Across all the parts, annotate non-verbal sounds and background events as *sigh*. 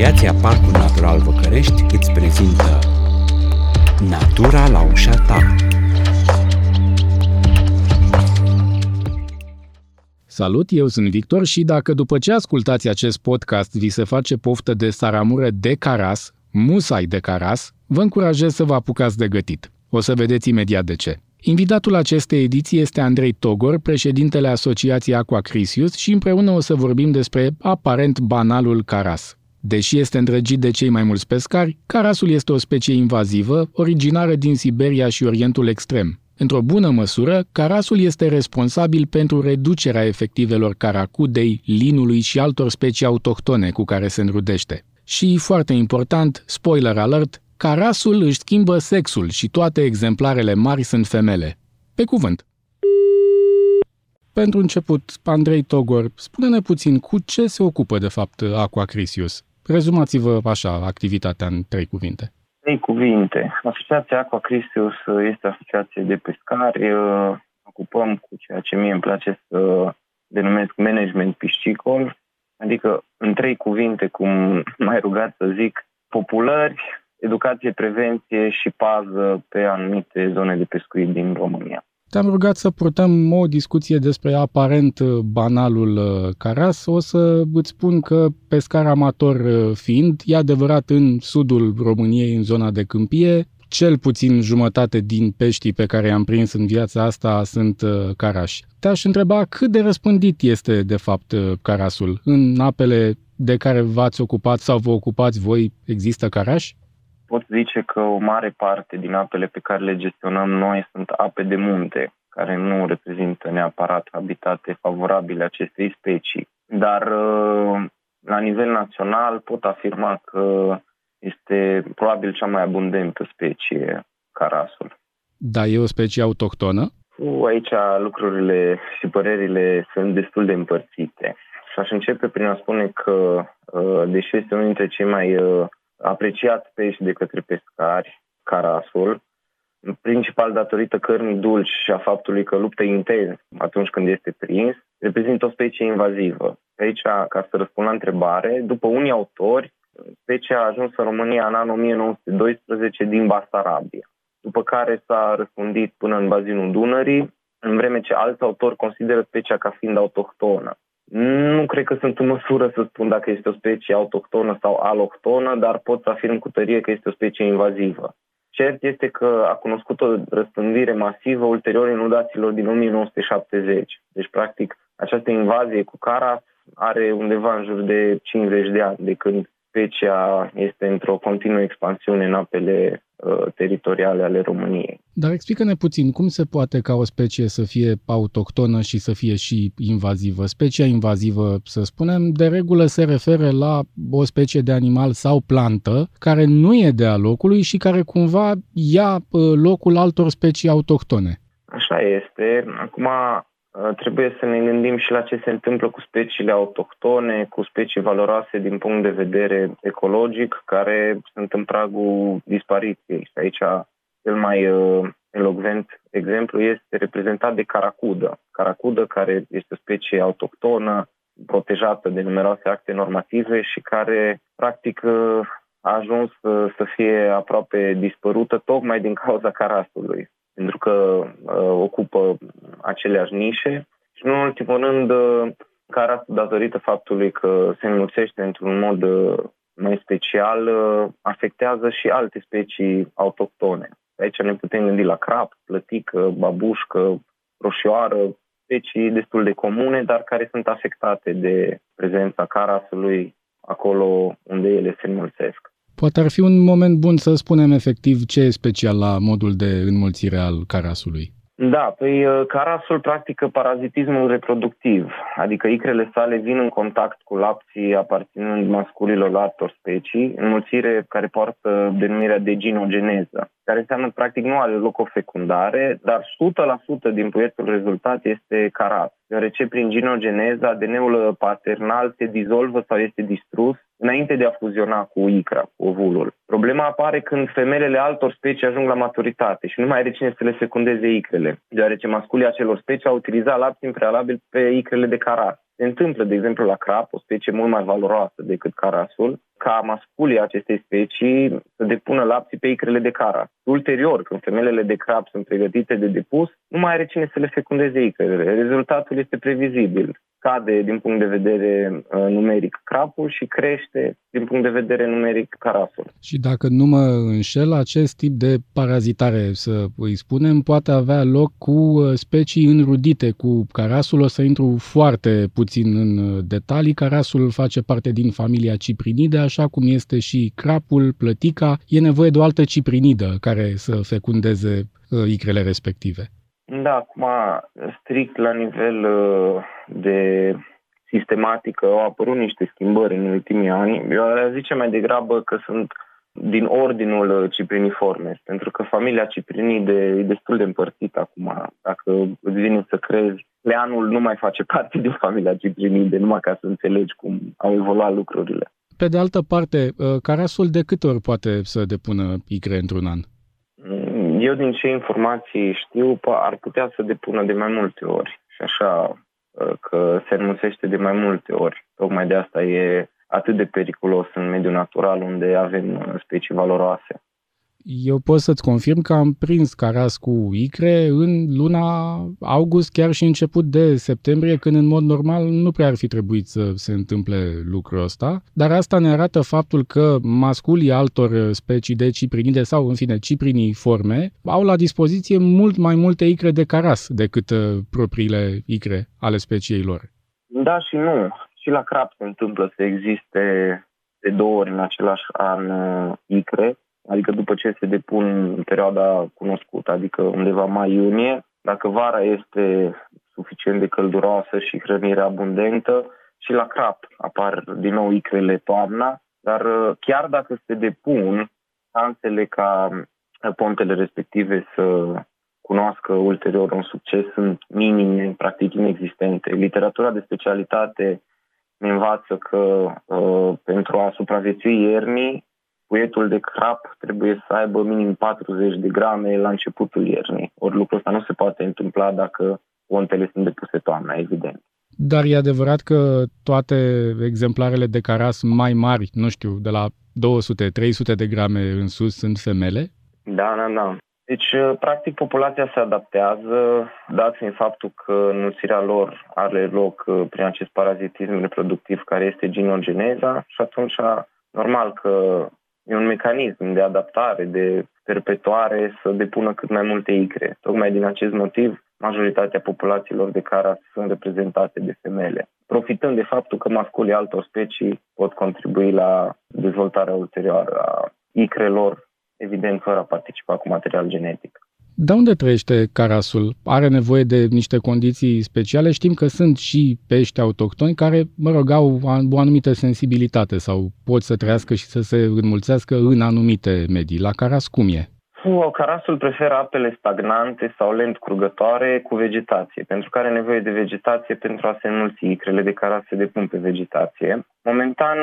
Asociația Parcul Natural Văcărești îți prezintă Natura la ușa ta. Salut, eu sunt Victor și dacă după ce ascultați acest podcast vi se face poftă de saramură de caras, musai de caras, vă încurajez să vă apucați de gătit. O să vedeți imediat de ce. Invitatul acestei ediții este Andrei Togor, președintele Asociației Aquacrisius și împreună o să vorbim despre aparent banalul caras. Deși este îndrăgit de cei mai mulți pescari, carasul este o specie invazivă, originară din Siberia și Orientul Extrem. Într-o bună măsură, carasul este responsabil pentru reducerea efectivelor caracudei, linului și altor specii autohtone cu care se înrudește. Și, foarte important, spoiler alert, carasul își schimbă sexul și toate exemplarele mari sunt femele. Pe cuvânt. Pentru început, Andrei Togor, spune-ne puțin cu ce se ocupă de fapt Aquacrisius. Rezumați-vă așa activitatea în trei cuvinte. Trei cuvinte. Asociația Aquacrisius este asociație de pescari. Ocupăm cu ceea ce mie îmi place să denumesc management piscicol, adică în trei cuvinte, cum mai rugat să zic, populări, educație, prevenție și pază pe anumite zone de pescuit din România. Te-am rugat să purtăm o discuție despre aparent banalul uh, caras. O să îți spun că pescar amator uh, fiind, e adevărat în sudul României, în zona de câmpie, cel puțin jumătate din peștii pe care i-am prins în viața asta sunt uh, carași. Te-aș întreba cât de răspândit este, de fapt, carasul. În apele de care v-ați ocupat sau vă ocupați voi, există carași? Pot zice că o mare parte din apele pe care le gestionăm noi sunt ape de munte, care nu reprezintă neapărat habitate favorabile acestei specii. Dar uh, la nivel național pot afirma că este probabil cea mai abundentă specie carasul. Da, e o specie autohtonă? Aici lucrurile și părerile sunt destul de împărțite. Și aș începe prin a spune că, uh, deși este unul dintre cei mai uh, apreciat pești de către pescari, carasul, în principal datorită cărnii dulci și a faptului că luptă intens atunci când este prins, reprezintă o specie invazivă. Aici, ca să răspund la întrebare, după unii autori, specia a ajuns în România în anul 1912 din Basarabia, după care s-a răspândit până în bazinul Dunării, în vreme ce alți autori consideră specia ca fiind autohtonă. Nu cred că sunt în măsură să spun dacă este o specie autohtonă sau alohtonă, dar pot să afirm cu tărie că este o specie invazivă. Cert este că a cunoscut o răspândire masivă ulterior inundațiilor din 1970. Deci, practic, această invazie cu cara are undeva în jur de 50 de ani de când specia este într-o continuă expansiune în apele uh, teritoriale ale României. Dar explică-ne puțin cum se poate ca o specie să fie autohtonă și să fie și invazivă. Specia invazivă, să spunem, de regulă se referă la o specie de animal sau plantă care nu e de a locului și care cumva ia uh, locul altor specii autohtone. Așa este. Acum, Uh, trebuie să ne gândim și la ce se întâmplă cu speciile autohtone, cu specii valoroase din punct de vedere ecologic, care sunt în pragul dispariției. Și aici cel mai uh, elogvent exemplu este reprezentat de caracudă. Caracudă, care este o specie autohtonă, protejată de numeroase acte normative și care, practic, uh, a ajuns uh, să fie aproape dispărută tocmai din cauza carasului pentru că uh, ocupă aceleași nișe și, în ultimul rând, uh, care datorită faptului că se înmulțește într-un mod uh, mai special, uh, afectează și alte specii autohtone. Aici ne putem gândi la crap, plătică, babușcă, roșioară, specii destul de comune, dar care sunt afectate de prezența carasului acolo unde ele se înmulțesc. Poate ar fi un moment bun să spunem efectiv ce e special la modul de înmulțire al carasului. Da, păi uh, carasul practică parazitismul reproductiv, adică icrele sale vin în contact cu lapții aparținând masculilor altor specii, înmulțire care poartă denumirea de ginogeneză, care înseamnă practic nu are loc o fecundare, dar 100% din puietul rezultat este caras, deoarece prin ginogeneză ADN-ul paternal se dizolvă sau este distrus înainte de a fuziona cu icra, cu ovulul. Problema apare când femelele altor specii ajung la maturitate și nu mai are cine să le fecundeze icrele, deoarece masculii acelor specii au utilizat lapsi în prealabil pe icrele de caras. Se întâmplă, de exemplu, la crap, o specie mult mai valoroasă decât carasul, ca masculii acestei specii să depună lapții pe icrele de cara. Ulterior, când femelele de crap sunt pregătite de depus, nu mai are cine să le fecundeze icrele. Rezultatul este previzibil scade din punct de vedere uh, numeric crapul și crește din punct de vedere numeric carasul. Și dacă nu mă înșel, acest tip de parazitare, să îi spunem, poate avea loc cu uh, specii înrudite cu carasul. O să intru foarte puțin în uh, detalii. Carasul face parte din familia ciprinide, așa cum este și crapul, plătica. E nevoie de o altă ciprinidă care să fecundeze icrele respective. Da, acum, strict la nivel uh, de sistematică, au apărut niște schimbări în ultimii ani. Eu aș zice mai degrabă că sunt din ordinul uh, cipriniforme, pentru că familia ciprinide e destul de împărțită acum. Dacă îți vine să crezi, leanul nu mai face *laughs* parte din familia ciprinide, numai ca să înțelegi cum au evoluat lucrurile. Pe de altă parte, uh, carasul de câte ori poate să depună icre într-un an? Eu din ce informații știu, ar putea să depună de mai multe ori. Și așa ă, că se înmulțește de mai multe ori. Tocmai de asta e atât de periculos în mediul natural unde avem ă, specii valoroase. Eu pot să-ți confirm că am prins caras cu icre în luna august, chiar și început de septembrie, când în mod normal nu prea ar fi trebuit să se întâmple lucrul ăsta. Dar asta ne arată faptul că masculii altor specii de ciprinide sau, în fine, ciprinii forme au la dispoziție mult mai multe icre de caras decât uh, propriile icre ale speciei lor. Da și nu. Și la crap se întâmplă să existe de două ori în același an uh, icre, adică după ce se depun în perioada cunoscută, adică undeva mai-iunie, dacă vara este suficient de călduroasă și hrănire abundentă, și la crap apar din nou icrele toamna, dar uh, chiar dacă se depun, șansele ca uh, pontele respective să cunoască ulterior un succes sunt minime, practic inexistente. Literatura de specialitate ne învață că uh, pentru a supraviețui iernii, puietul de crap trebuie să aibă minim 40 de grame la începutul iernii. Ori lucrul ăsta nu se poate întâmpla dacă pontele sunt depuse toamna, evident. Dar e adevărat că toate exemplarele de caras mai mari, nu știu, de la 200-300 de grame în sus, sunt femele? Da, da, da. Deci, uh, practic, populația se adaptează, dat fiind faptul că înmulțirea lor are loc uh, prin acest parazitism reproductiv care este ginogeneza și atunci, normal că e un mecanism de adaptare, de perpetuare să depună cât mai multe icre. Tocmai din acest motiv, majoritatea populațiilor de cara sunt reprezentate de femele, profitând de faptul că masculii altor specii pot contribui la dezvoltarea ulterioară a icrelor, evident fără a participa cu material genetic. De unde trăiește carasul? Are nevoie de niște condiții speciale? Știm că sunt și pești autohtoni care, mă rog, au o anumită sensibilitate sau pot să trăiască și să se înmulțească în anumite medii. La caras cum e? Carasul preferă apele stagnante sau lent curgătoare cu vegetație, pentru că are nevoie de vegetație pentru a se înmulți. Icrele de caras se depun pe vegetație. Momentan,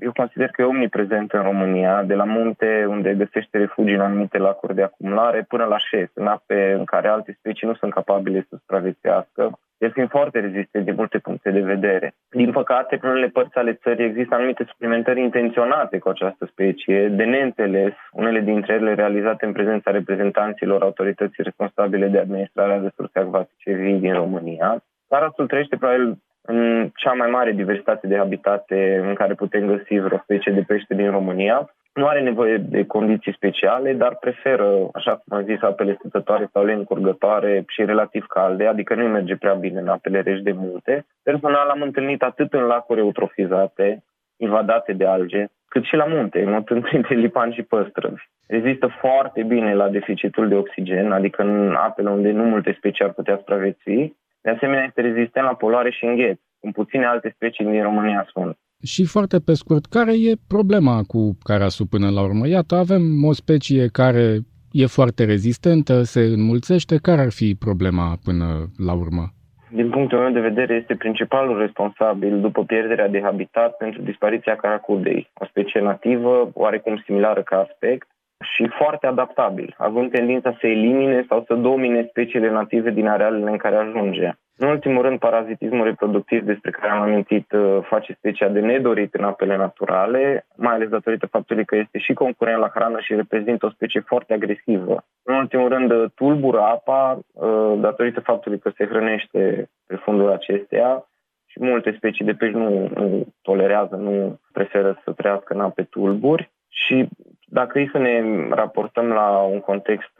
eu consider că e omniprezent în România, de la munte, unde găsește refugiu în anumite lacuri de acumulare, până la șes, în ape în care alte specii nu sunt capabile să supraviețuiască el fiind foarte rezistent din multe puncte de vedere. Din păcate, în unele părți ale țării există anumite suplimentări intenționate cu această specie, de neînțeles, unele dintre ele realizate în prezența reprezentanților autorității responsabile de administrarea resurse acvatice vii din România. Carasul trăiește probabil în cea mai mare diversitate de habitate în care putem găsi vreo specie de pește din România nu are nevoie de condiții speciale, dar preferă, așa cum am zis, apele stătătoare sau le încurgătoare și relativ calde, adică nu merge prea bine în apele reci de multe. Personal am întâlnit atât în lacuri eutrofizate, invadate de alge, cât și la munte, notând printre lipan și păstrăvi. Rezistă foarte bine la deficitul de oxigen, adică în apele unde nu multe specii ar putea supraviețui. De asemenea, este rezistent la poluare și îngheț, cum puține alte specii din România sunt. Și foarte pe scurt, care e problema cu carasul până la urmă? Iată, avem o specie care e foarte rezistentă, se înmulțește. Care ar fi problema până la urmă? Din punctul meu de vedere, este principalul responsabil după pierderea de habitat pentru dispariția caracudei, o specie nativă, oarecum similară ca aspect, și foarte adaptabil, având tendința să elimine sau să domine speciile native din arealele în care ajunge. În ultimul rând, parazitismul reproductiv despre care am amintit uh, face specia de nedorit în apele naturale, mai ales datorită faptului că este și concurent la hrană și reprezintă o specie foarte agresivă. În ultimul rând, uh, tulbură apa uh, datorită faptului că se hrănește pe fundul acesteia și multe specii de pești nu, nu tolerează, nu preferă să trăiască în ape tulburi. Și dacă e să ne raportăm la un context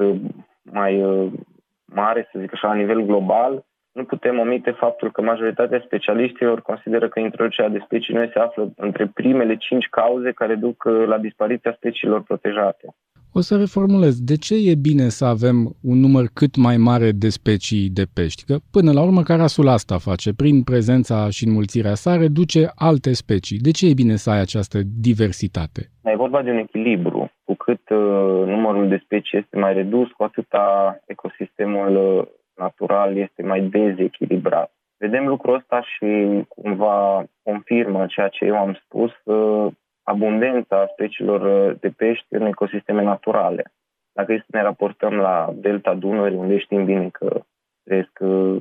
mai mare, să zic așa, la nivel global, nu putem omite faptul că majoritatea specialiștilor consideră că introducerea de specii noi se află între primele cinci cauze care duc uh, la dispariția speciilor protejate. O să reformulez. De ce e bine să avem un număr cât mai mare de specii de pești? Că până la urmă carasul asta face. Prin prezența și înmulțirea sa reduce alte specii. De ce e bine să ai această diversitate? E vorba de un echilibru. Cu cât uh, numărul de specii este mai redus, cu atâta ecosistemul uh, natural este mai dezechilibrat. Vedem lucrul ăsta și cumva confirmă ceea ce eu am spus, abundența speciilor de pești în ecosisteme naturale. Dacă este să ne raportăm la delta Dunării, unde știm bine că trăiesc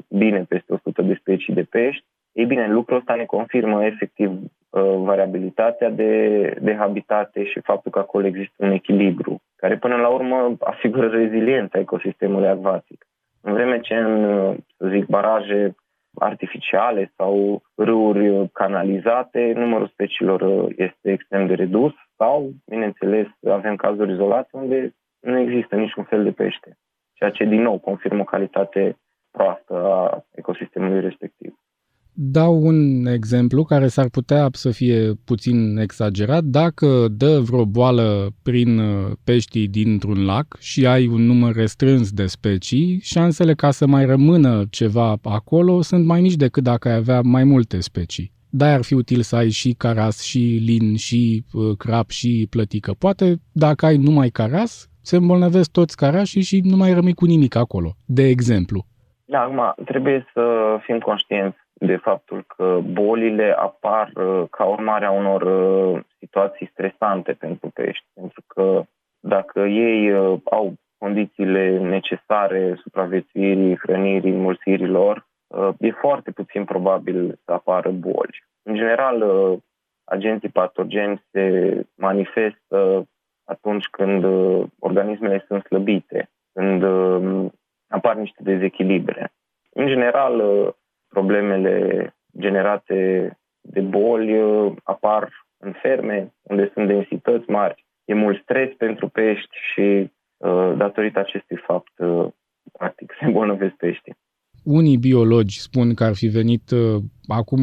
bine peste 100 de specii de pești, ei bine, lucrul ăsta ne confirmă efectiv uh, variabilitatea de, de habitate și faptul că acolo există un echilibru, care până la urmă asigură reziliența ecosistemului acvatic. În vreme ce în, să zic, baraje artificiale sau râuri canalizate, numărul speciilor este extrem de redus sau, bineînțeles, avem cazuri izolate unde nu există niciun fel de pește, ceea ce, din nou, confirmă o calitate proastă a ecosistemului respectiv. Dau un exemplu care s-ar putea să fie puțin exagerat. Dacă dă vreo boală prin uh, peștii dintr-un lac și ai un număr restrâns de specii, șansele ca să mai rămână ceva acolo sunt mai mici decât dacă ai avea mai multe specii. Da, ar fi util să ai și caras, și lin, și uh, crap, și plătică. Poate, dacă ai numai caras, se îmbolnăvesc toți carașii și nu mai rămâi cu nimic acolo, de exemplu. Da, acum trebuie să fim conștienți de faptul că bolile apar uh, ca urmare a unor uh, situații stresante pentru pești, pentru că dacă ei uh, au condițiile necesare supraviețuirii, hrănirii, înmulțirilor, e foarte puțin probabil să apară boli. În general, agenții patogeni se manifestă atunci când organismele sunt slăbite, când apar niște dezechilibre. În general, problemele generate de boli uh, apar în ferme, unde sunt densități mari. E mult stres pentru pești și uh, datorită acestui fapt, uh, practic, *laughs* se îmbolnăvesc peștii. Unii biologi spun că ar fi venit acum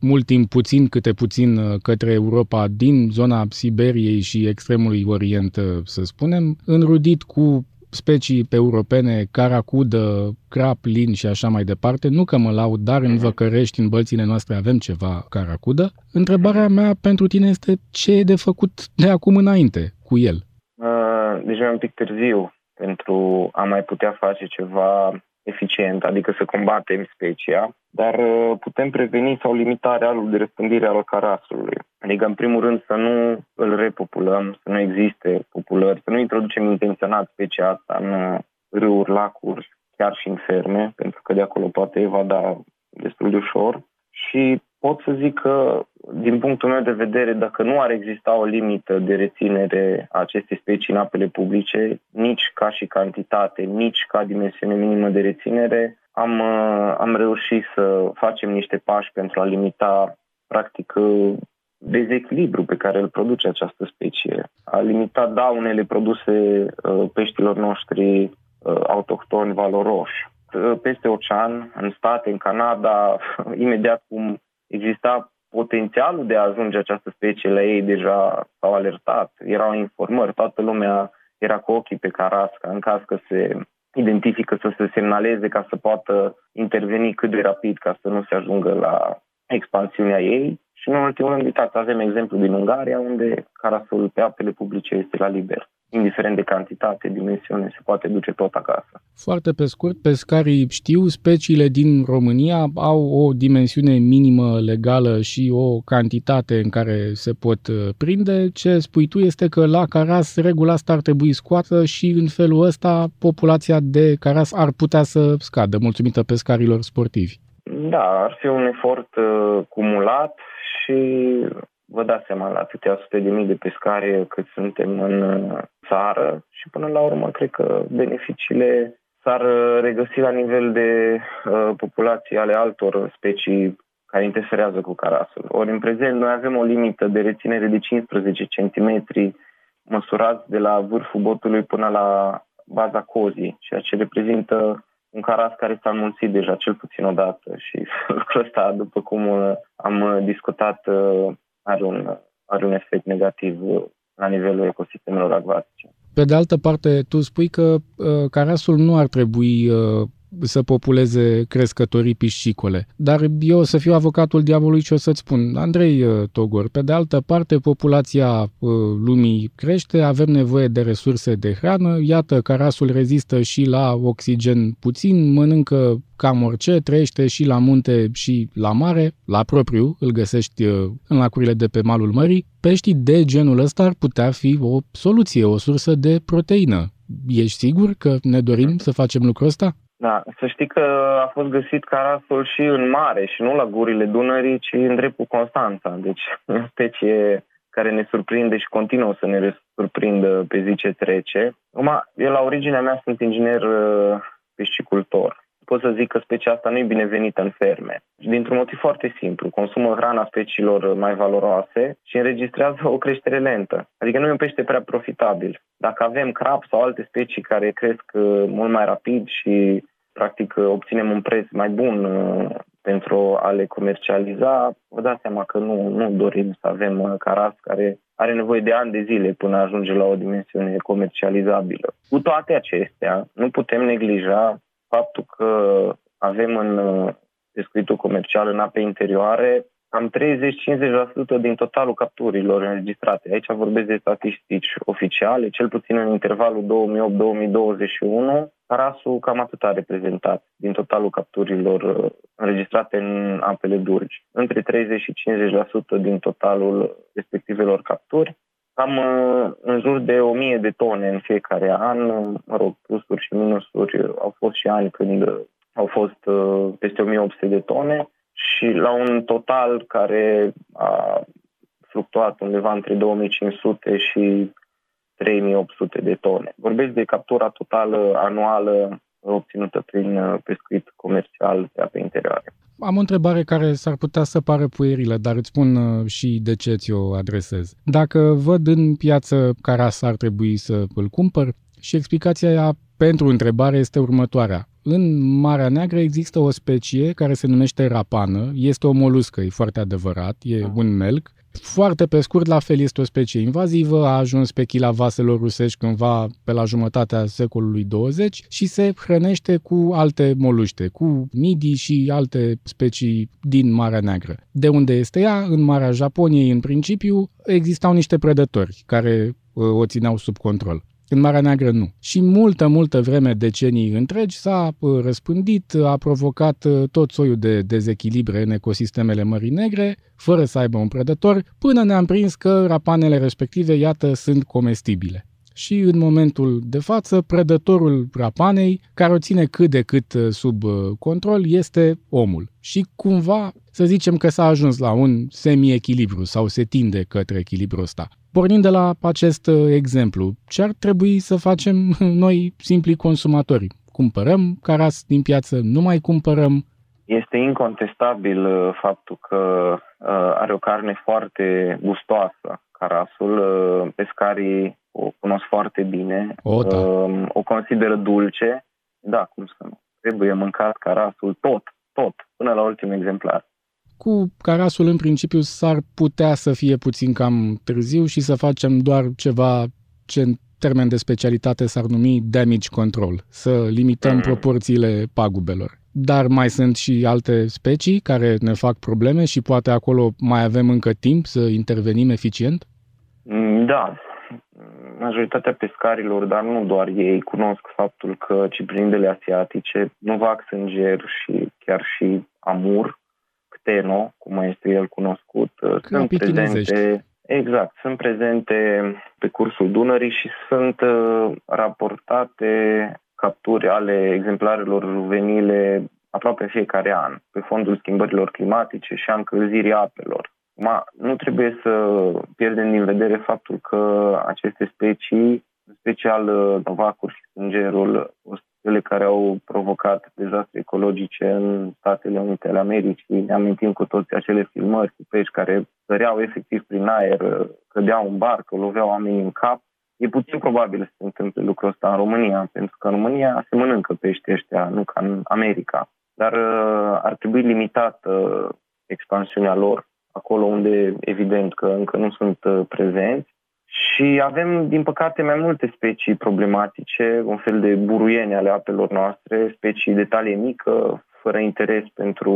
mult timp, puțin câte puțin, către Europa din zona Siberiei și extremului Orient, să spunem, înrudit cu specii pe europene, caracudă, crap, lin și așa mai departe. Nu că mă laud, dar în mhm. Văcărești, în bălțile noastre, avem ceva caracudă. Întrebarea mea pentru tine este ce e de făcut de acum înainte cu el? Uh, deja e un pic târziu pentru a mai putea face ceva eficient, adică să combatem specia, dar uh, putem preveni sau limita realul de răspândire al carasului. Adică, în primul rând, să nu îl repopulăm, să nu existe populări, să nu introducem intenționat specia asta în uh, râuri, lacuri, chiar și în ferme, pentru că de acolo poate evada destul de ușor. Și pot să zic că, din punctul meu de vedere, dacă nu ar exista o limită de reținere a acestei specii în apele publice, nici ca și cantitate, nici ca dimensiune minimă de reținere, am, uh, am reușit să facem niște pași pentru a limita, practic, uh, dezechilibru pe care îl produce această specie, a limita daunele produse uh, peștilor noștri autohtoni valoroși. Peste ocean, în state, în Canada, *laughs* imediat cum exista potențialul de a ajunge această specie la ei deja s-au alertat, erau informări, toată lumea era cu ochii pe carasca în caz că se identifică să se semnaleze ca să poată interveni cât de rapid ca să nu se ajungă la expansiunea ei. Și în ultimul rând, uitați, avem exemplu din Ungaria, unde carasul pe apele publice este la liber. Indiferent de cantitate, dimensiune, se poate duce tot acasă. Foarte pe scurt, pescarii știu, speciile din România au o dimensiune minimă legală și o cantitate în care se pot uh, prinde. Ce spui tu este că la caras regula asta ar trebui scoată și în felul ăsta populația de caras ar putea să scadă, mulțumită pescarilor sportivi. Da, ar fi un efort uh, cumulat și vă dați seama la atâtea sute de mii de pescari cât suntem în uh, țară și până la urmă cred că beneficiile s-ar uh, regăsi la nivel de uh, populație ale altor specii care interferează cu carasul. Ori în prezent noi avem o limită de reținere de 15 cm măsurați de la vârful botului până la baza cozii, ceea ce reprezintă un caras care s-a înmulțit deja cel puțin o dată și *laughs* lucrul ăsta, după cum uh, am discutat, are un, are un efect negativ la nivelul ecosistemelor acvatice. Pe de altă parte, tu spui că uh, carasul nu ar trebui uh, să populeze crescătorii piscicole. Dar eu o să fiu avocatul diavolului și o să-ți spun, Andrei uh, Togor, pe de altă parte, populația uh, lumii crește, avem nevoie de resurse de hrană, iată, carasul rezistă și la oxigen puțin, mănâncă cam orice, trăiește și la munte și la mare, la propriu, îl găsești uh, în lacurile de pe malul mării. Peștii de genul ăsta ar putea fi o soluție, o sursă de proteină. Ești sigur că ne dorim să facem lucrul ăsta? Da, să știi că a fost găsit carasul și în mare și nu la gurile Dunării, ci în dreptul Constanța. Deci o specie care ne surprinde și continuă să ne surprindă pe zi ce trece. Acum, eu la originea mea sunt inginer uh, piscicultor pot să zic că specia asta nu e binevenită în ferme. Dintr-un motiv foarte simplu. Consumă hrana speciilor mai valoroase și înregistrează o creștere lentă. Adică nu e un pește prea profitabil. Dacă avem crab sau alte specii care cresc uh, mult mai rapid și practic uh, obținem un preț mai bun uh, pentru a le comercializa, vă dați seama că nu, nu dorim să avem caras care are nevoie de ani de zile până ajunge la o dimensiune comercializabilă. Cu toate acestea, nu putem neglija faptul că avem în uh, pescuitul comercial în ape interioare cam 30-50% din totalul capturilor înregistrate. Aici vorbesc de statistici oficiale, cel puțin în intervalul 2008-2021, Carasul cam atât a reprezentat din totalul capturilor uh, înregistrate în apele dulci. Între 30 și 50% din totalul respectivelor capturi cam uh, în jur de 1000 de tone în fiecare an, mă rog, plusuri și minusuri, au fost și ani când au fost uh, peste 1800 de tone și la un total care a fluctuat undeva între 2500 și 3800 de tone. Vorbesc de captura totală anuală obținută prin uh, pescuit comercial pe ape interioare. Am o întrebare care s-ar putea să pară puierilă, dar îți spun uh, și de ce ți-o adresez. Dacă văd în piață caras ar trebui să îl cumpăr și explicația aia pentru întrebare este următoarea. În Marea Neagră există o specie care se numește rapană, este o moluscă, e foarte adevărat, e un melc, foarte pe scurt, la fel este o specie invazivă, a ajuns pe chila vaselor rusești cândva pe la jumătatea secolului 20 și se hrănește cu alte moluște, cu midii și alte specii din Marea Neagră. De unde este ea? În Marea Japoniei, în principiu, existau niște predători care uh, o țineau sub control. În Marea Neagră nu. Și multă, multă vreme, decenii întregi, s-a uh, răspândit, a provocat uh, tot soiul de dezechilibre în ecosistemele Mării Negre, fără să aibă un prădător, până ne-am prins că rapanele respective, iată, sunt comestibile. Și în momentul de față, predătorul rapanei, care o ține cât de cât uh, sub control, este omul. Și cumva, să zicem că s-a ajuns la un semi-echilibru sau se tinde către echilibru ăsta. Pornind de la acest uh, exemplu, ce ar trebui să facem *laughs* noi, simpli consumatori? Cumpărăm caras din piață, nu mai cumpărăm? Este incontestabil uh, faptul că uh, are o carne foarte gustoasă. Carasul, pescarii o cunosc foarte bine, o, da. o consideră dulce. Da, cum să nu? Trebuie mâncat carasul tot, tot, până la ultimul exemplar. Cu carasul, în principiu, s-ar putea să fie puțin cam târziu și să facem doar ceva ce în termen de specialitate s-ar numi damage control, să limităm mm. proporțiile pagubelor. Dar mai sunt și alte specii care ne fac probleme și poate acolo mai avem încă timp să intervenim eficient? Mm, da. Majoritatea pescarilor, dar nu doar ei, cunosc faptul că ciprinidele asiatice, novac sânger și chiar și amur, cteno, cum este el cunoscut, sunt prezente Exact, sunt prezente pe cursul Dunării și sunt uh, raportate capturi ale exemplarelor juvenile aproape fiecare an, pe fondul schimbărilor climatice și a încălzirii apelor. Ma, nu trebuie să pierdem din vedere faptul că aceste specii, în special uh, novacul și sângerul, cele care au provocat dezastre ecologice în Statele Unite ale Americii. Ne amintim cu toți acele filmări cu pești care săreau efectiv prin aer, cădeau în barcă, loveau oamenii în cap. E puțin probabil să se întâmple lucrul ăsta în România, pentru că în România se mănâncă pești ăștia, nu ca în America. Dar uh, ar trebui limitată expansiunea lor acolo unde evident că încă nu sunt uh, prezenți. Și avem, din păcate, mai multe specii problematice, un fel de buruiene ale apelor noastre, specii de talie mică, fără interes pentru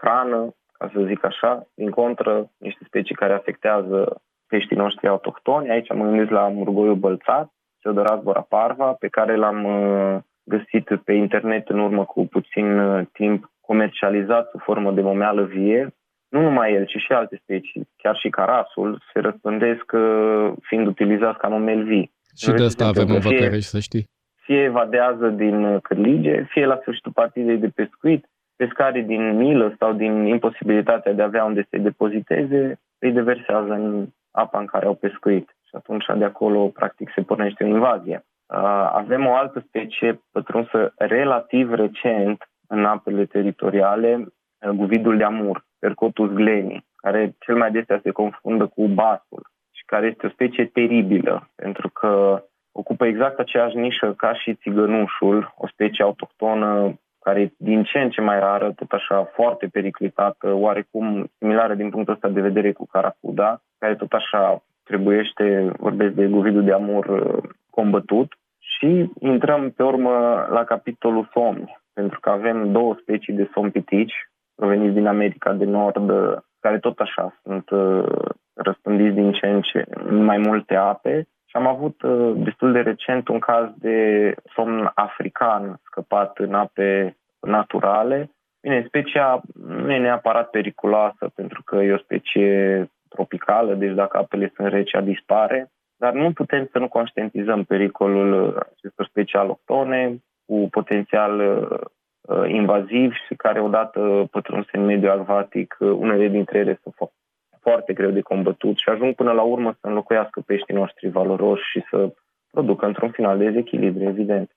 hrană, ca să zic așa, din contră, niște specii care afectează peștii noștri autohtoni. Aici mă gândesc la murgoiul bălțat, Pseudorasbora parva, pe care l-am uh, găsit pe internet în urmă cu puțin uh, timp comercializat sub formă de momeală vie, nu numai el, ci și alte specii, chiar și carasul, se răspândesc uh, fiind utilizați ca numel vii. Și de asta avem în Văcărești, să știi. Fie evadează din uh, cârlige, fie la sfârșitul partidei de pescuit, pescarii din milă sau din imposibilitatea de a avea unde să-i depoziteze, îi deversează în apa în care au pescuit. Și atunci de acolo, practic, se pornește o invazie. Uh, avem o altă specie pătrunsă relativ recent în apele teritoriale, guvidul de amur Percotus gleni, care cel mai desea se confundă cu basul și care este o specie teribilă, pentru că ocupă exact aceeași nișă ca și țigănușul, o specie autohtonă care e din ce în ce mai rară, tot așa foarte periclitată, oarecum similară din punctul ăsta de vedere cu caracuda, care tot așa trebuiește, vorbesc de guvidul de amur combătut. Și intrăm pe urmă la capitolul somni, pentru că avem două specii de somn pitici, proveniți din America de Nord, care tot așa sunt uh, răspândiți din ce în ce mai multe ape. Și am avut uh, destul de recent un caz de somn african scăpat în ape naturale. Bine, specia nu e neapărat periculoasă pentru că e o specie tropicală, deci dacă apele sunt rece, dispare. Dar nu putem să nu conștientizăm pericolul acestor specii aloctone cu potențial Uh, invazivi și care odată pătrunse în mediul acvatic, uh, unele dintre ele sunt foarte greu de combătut și ajung până la urmă să înlocuiască peștii noștri valoroși și să producă într-un final dezechilibru, evident.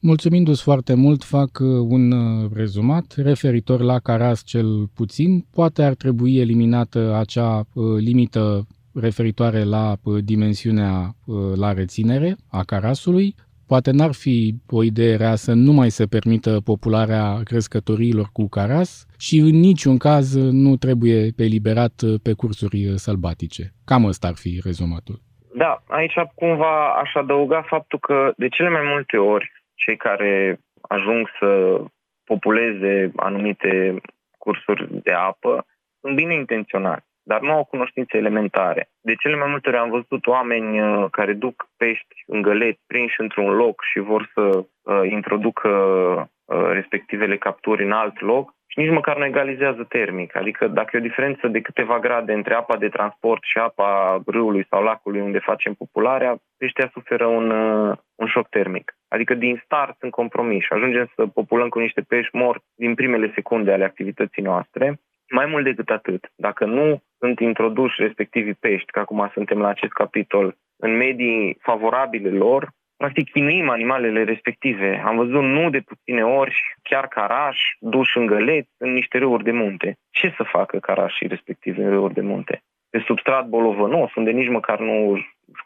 Mulțumindu-ți foarte mult, fac uh, un rezumat referitor la caras cel puțin. Poate ar trebui eliminată acea limită referitoare la dimensiunea la reținere a carasului. Poate n-ar fi o idee rea să nu mai se permită popularea crescătorilor cu caras și în niciun caz nu trebuie eliberat pe cursuri sălbatice. Cam ăsta ar fi rezumatul. Da, aici cumva aș adăuga faptul că de cele mai multe ori cei care ajung să populeze anumite cursuri de apă sunt bine intenționați dar nu au cunoștințe elementare. De cele mai multe ori am văzut oameni uh, care duc pești în găleți prinși într-un loc și vor să uh, introducă uh, respectivele capturi în alt loc și nici măcar nu egalizează termic. Adică dacă e o diferență de câteva grade între apa de transport și apa râului sau lacului unde facem popularea, peștia suferă un, uh, un șoc termic. Adică din start sunt compromiși. Ajungem să populăm cu niște pești morți din primele secunde ale activității noastre mai mult decât atât, dacă nu sunt introduși respectivii pești, că acum suntem la acest capitol, în medii favorabile lor, practic chinuim animalele respective. Am văzut nu de puține ori chiar carași duși în găleți în niște râuri de munte. Ce să facă carașii respective în râuri de munte? Pe substrat bolovănos, unde nici măcar nu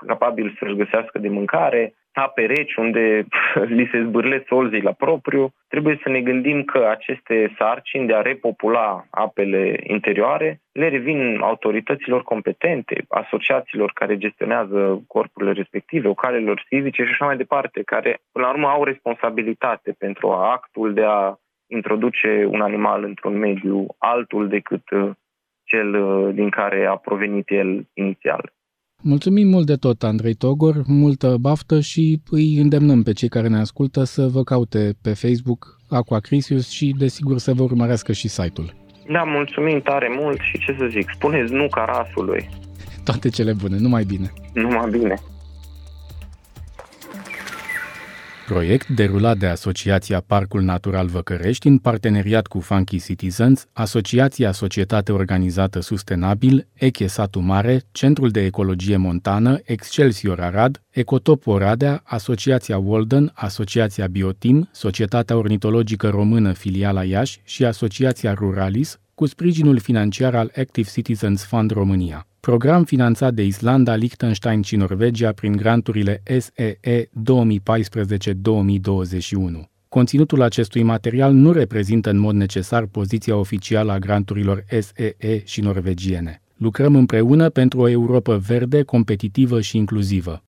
capabil să-și găsească de mâncare, ape reci unde li se zbârle solzii la propriu, trebuie să ne gândim că aceste sarcini de a repopula apele interioare le revin autorităților competente, asociațiilor care gestionează corpurile respective, ocalelor civice și așa mai departe, care până la urmă au responsabilitate pentru actul de a introduce un animal într-un mediu altul decât uh, cel uh, din care a provenit el inițial. Mulțumim mult de tot, Andrei Togor, multă baftă și îi îndemnăm pe cei care ne ascultă să vă caute pe Facebook Aqua Crisius și desigur să vă urmărească și site-ul. Da, mulțumim tare mult și ce să zic, spuneți nu carasului. Toate cele bune, numai bine. Numai bine. Proiect derulat de Asociația Parcul Natural Văcărești în parteneriat cu Funky Citizens, Asociația Societate Organizată Sustenabil, Eche Satu Mare, Centrul de Ecologie Montană, Excelsior Arad, Ecotop Oradea, Asociația Walden, Asociația Biotim, Societatea Ornitologică Română Filiala Iași și Asociația Ruralis, cu sprijinul financiar al Active Citizens Fund România program finanțat de Islanda, Liechtenstein și Norvegia prin granturile SEE 2014-2021. Conținutul acestui material nu reprezintă în mod necesar poziția oficială a granturilor SEE și norvegiene. Lucrăm împreună pentru o Europa verde, competitivă și inclusivă.